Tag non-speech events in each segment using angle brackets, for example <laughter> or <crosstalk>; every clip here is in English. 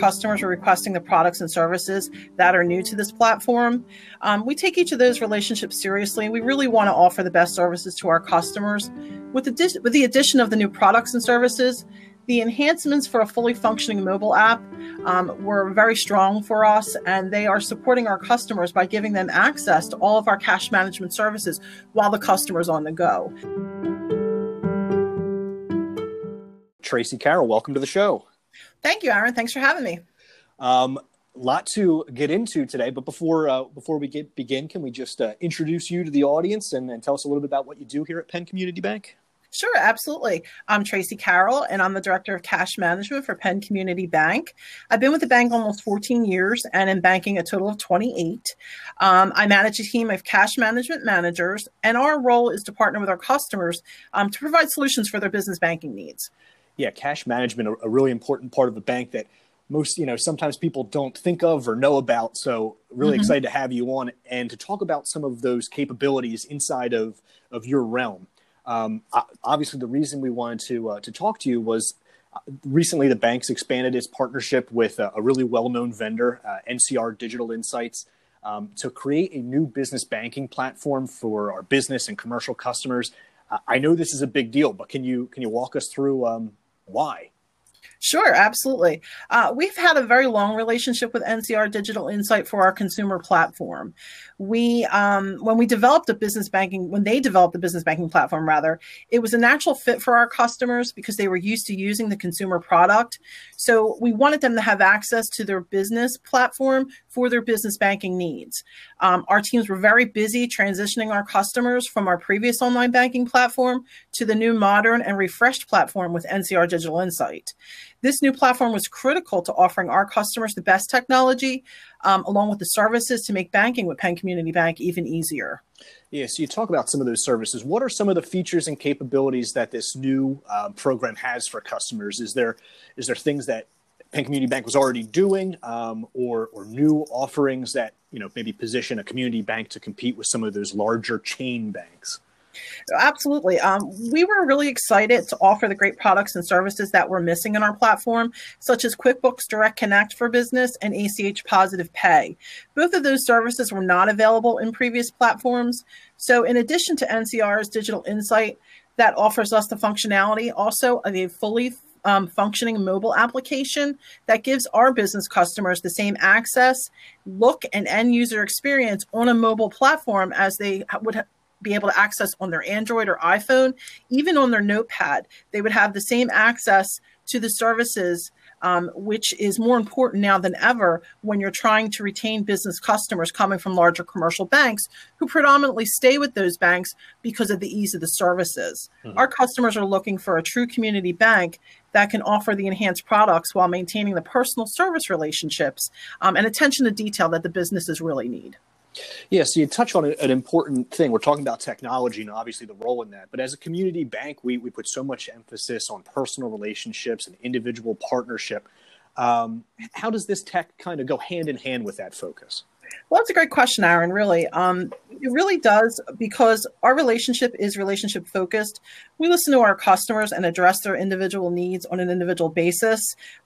customers are requesting the products and services that are new to this platform. Um, we take each of those relationships seriously, we really want to offer the best services to our customers. With the, with the addition of the new products and services, the enhancements for a fully functioning mobile app um, were very strong for us, and they are supporting our customers by giving them access to all of our cash management services while the customer is on the go. Tracey Carroll, welcome to the show. Thank you, Aaron. Thanks for having me. Um, lot to get into today, but before uh, before we get begin, can we just uh, introduce you to the audience and, and tell us a little bit about what you do here at Penn Community Bank? Sure, absolutely. I'm Tracey Carroll, and I'm the Director of Cash Management for Penn Community Bank. I've been with the bank almost 14 years and in banking a total of 28. Um, I manage a team of cash management managers, and our role is to partner with our customers um, to provide solutions for their business banking needs. Yeah, cash management, a really important part of a bank that most you know sometimes people don't think of or know about so really mm-hmm. excited to have you on and to talk about some of those capabilities inside of of your realm um, obviously, the reason we wanted to uh, to talk to you was uh, recently the bank's expanded its partnership with a, a really well-known vendor, uh, NCR Digital Insights, um, to create a new business banking platform for our business and commercial customers. Uh, I know this is a big deal, but can you can you walk us through um, why? Sure, absolutely. Uh, we've had a very long relationship with NCR Digital Insight for our consumer platform. We, um, when we developed a business banking, when they developed the business banking platform, rather, it was a natural fit for our customers because they were used to using the consumer product. So we wanted them to have access to their business platform for their business banking needs. Um, our teams were very busy transitioning our customers from our previous online banking platform to the new modern and refreshed platform with NCR Digital Insight. This new platform was critical to offering our customers the best technology, um, along with the services to make banking with Penn Community Bank even easier. Yeah, so you talk about some of those services. What are some of the features and capabilities that this new uh, program has for customers? Is there is there things that Penn Community Bank was already doing, um, or or new offerings that you know maybe position a community bank to compete with some of those larger chain banks? Absolutely. Um, we were really excited to offer the great products and services that we're missing in our platform, such as QuickBooks Direct Connect for Business and ACH Positive Pay. Both of those services were not available in previous platforms. So, in addition to NCR's Digital Insight, that offers us the functionality also of a fully um, functioning mobile application that gives our business customers the same access, look, and end user experience on a mobile platform as they would be able to access on their Android or iPhone, even on their notepad. They would have the same access to the services, um, which is more important now than ever when you're trying to retain business customers coming from larger commercial banks who predominantly stay with those banks because of the ease of the services. Mm-hmm. Our customers are looking for a true community bank that can offer the enhanced products while maintaining the personal service relationships um, and attention to detail that the businesses really need. Yeah, so you touch on an important thing. We're talking about technology and obviously the role in that. But as a community bank, we, we put so much emphasis on personal relationships and individual partnership. Um, how does this tech kind of go hand in hand with that focus? Well, that's a great question, Aaron. Really, um, it really does because our relationship is relationship focused. We listen to our customers and address their individual needs on an individual basis.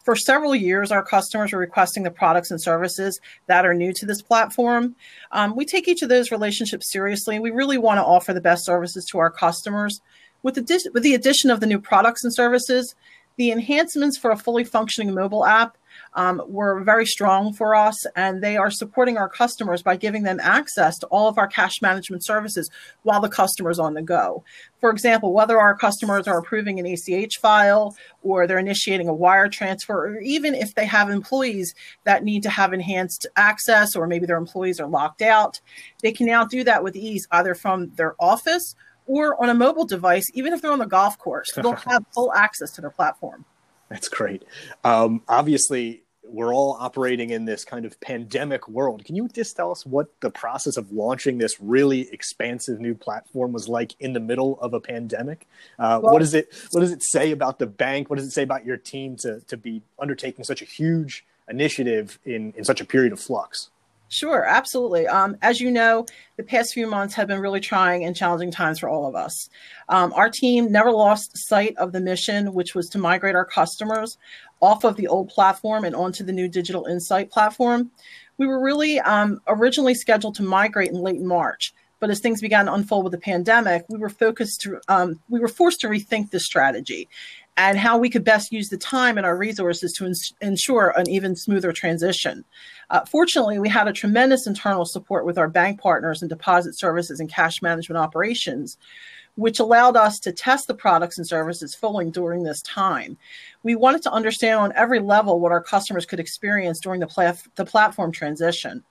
For several years, our customers were requesting the products and services that are new to this platform. Um, we take each of those relationships seriously, and we really want to offer the best services to our customers. With the, with the addition of the new products and services, the enhancements for a fully functioning mobile app um, were very strong for us, and they are supporting our customers by giving them access to all of our cash management services while the customer is on the go. For example, whether our customers are approving an ACH file or they're initiating a wire transfer, or even if they have employees that need to have enhanced access, or maybe their employees are locked out, they can now do that with ease, either from their office or on a mobile device, even if they're on the golf course, they'll <laughs> have full access to their platform. That's great. Um, obviously, we're all operating in this kind of pandemic world. Can you just tell us what the process of launching this really expansive new platform was like in the middle of a pandemic? Uh, well, what does it What does it say about the bank? What does it say about your team to to be undertaking such a huge initiative in in such a period of flux? Sure, absolutely. Um, as you know, the past few months have been really trying and challenging times for all of us. Um, our team never lost sight of the mission, which was to migrate our customers off of the old platform and onto the new Digital Insight platform. We were really um, originally scheduled to migrate in late March, but as things began to unfold with the pandemic, we were focused to, um, we were forced to rethink the strategy and how we could best use the time and our resources to ins- ensure an even smoother transition. Uh, fortunately, we had a tremendous internal support with our bank partners and deposit services and cash management operations, which allowed us to test the products and services fully during this time. We wanted to understand on every level what our customers could experience during the, the platform transition.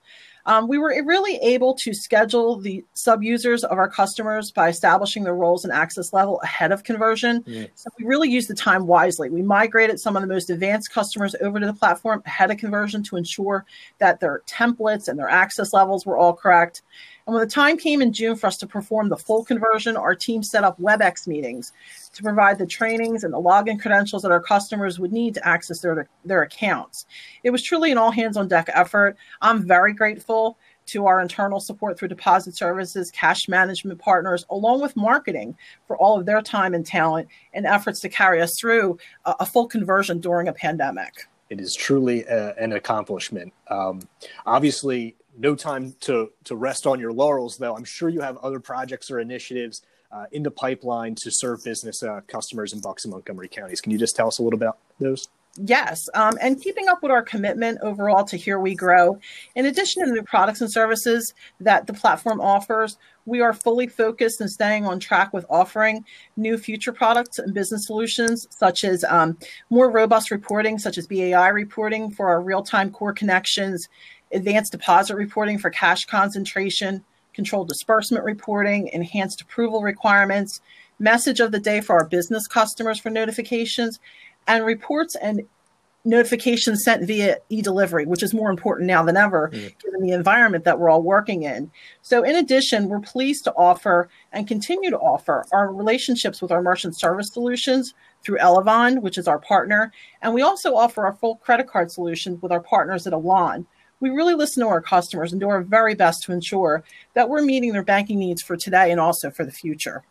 Um, we were really able to schedule the sub users of our customers by establishing their roles and access level ahead of conversion. Mm. So we really used the time wisely. We migrated some of the most advanced customers over to the platform ahead of conversion to ensure that their templates and their access levels were all correct. And when the time came in June for us to perform the full conversion, our team set up WebEx meetings to provide the trainings and the login credentials that our customers would need to access their, their accounts. It was truly an all hands on deck effort. I'm very grateful to our internal support through deposit services, cash management partners, along with marketing for all of their time and talent and efforts to carry us through a, a full conversion during a pandemic. It is truly a, an accomplishment. Um, obviously, no time to to rest on your laurels, though. I'm sure you have other projects or initiatives uh, in the pipeline to serve business uh, customers in Bucks and Montgomery counties. Can you just tell us a little about those? Yes, um, and keeping up with our commitment overall to Here We Grow. In addition to the new products and services that the platform offers, we are fully focused and staying on track with offering new future products and business solutions, such as um, more robust reporting, such as BAI reporting for our real time core connections, advanced deposit reporting for cash concentration, controlled disbursement reporting, enhanced approval requirements, message of the day for our business customers for notifications, and reports and notifications sent via e-delivery, which is more important now than ever, mm. given the environment that we're all working in. So in addition, we're pleased to offer and continue to offer our relationships with our merchant service solutions through Elavon, which is our partner. And we also offer our full credit card solutions with our partners at Elan we really listen to our customers and do our very best to ensure that we're meeting their banking needs for today and also for the future.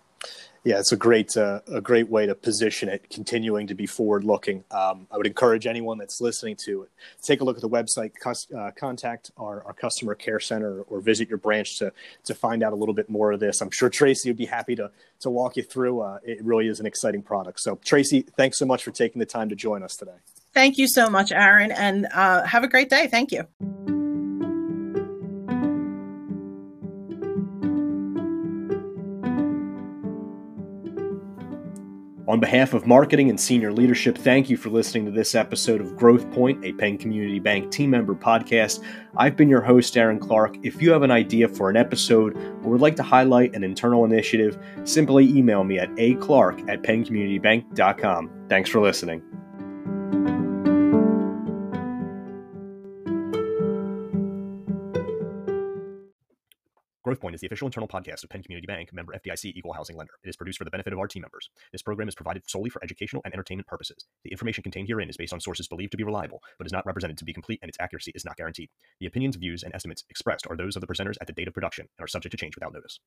Yeah, it's a great uh, a great way to position it, continuing to be forward looking. Um, I would encourage anyone that's listening to it take a look at the website, uh, contact our, our customer care center, or visit your branch to to find out a little bit more of this. I'm sure Tracey would be happy to to walk you through. Uh, it really is an exciting product. So Tracey, thanks so much for taking the time to join us today. Thank you so much, Aaron, and uh, have a great day. Thank you. On behalf of marketing and senior leadership, thank you for listening to this episode of Growth Point, a Penn Community Bank team member podcast. I've been your host, Aaron Clark. If you have an idea for an episode or would like to highlight an internal initiative, simply email me at aclark at penncommunitybank.com. Thanks for listening. GrowthPoint is the official internal podcast of Penn Community Bank, member FDIC equal housing lender. It is produced for the benefit of our team members. This program is provided solely for educational and entertainment purposes. The information contained herein is based on sources believed to be reliable, but is not represented to be complete and its accuracy is not guaranteed. The opinions, views, and estimates expressed are those of the presenters at the date of production and are subject to change without notice.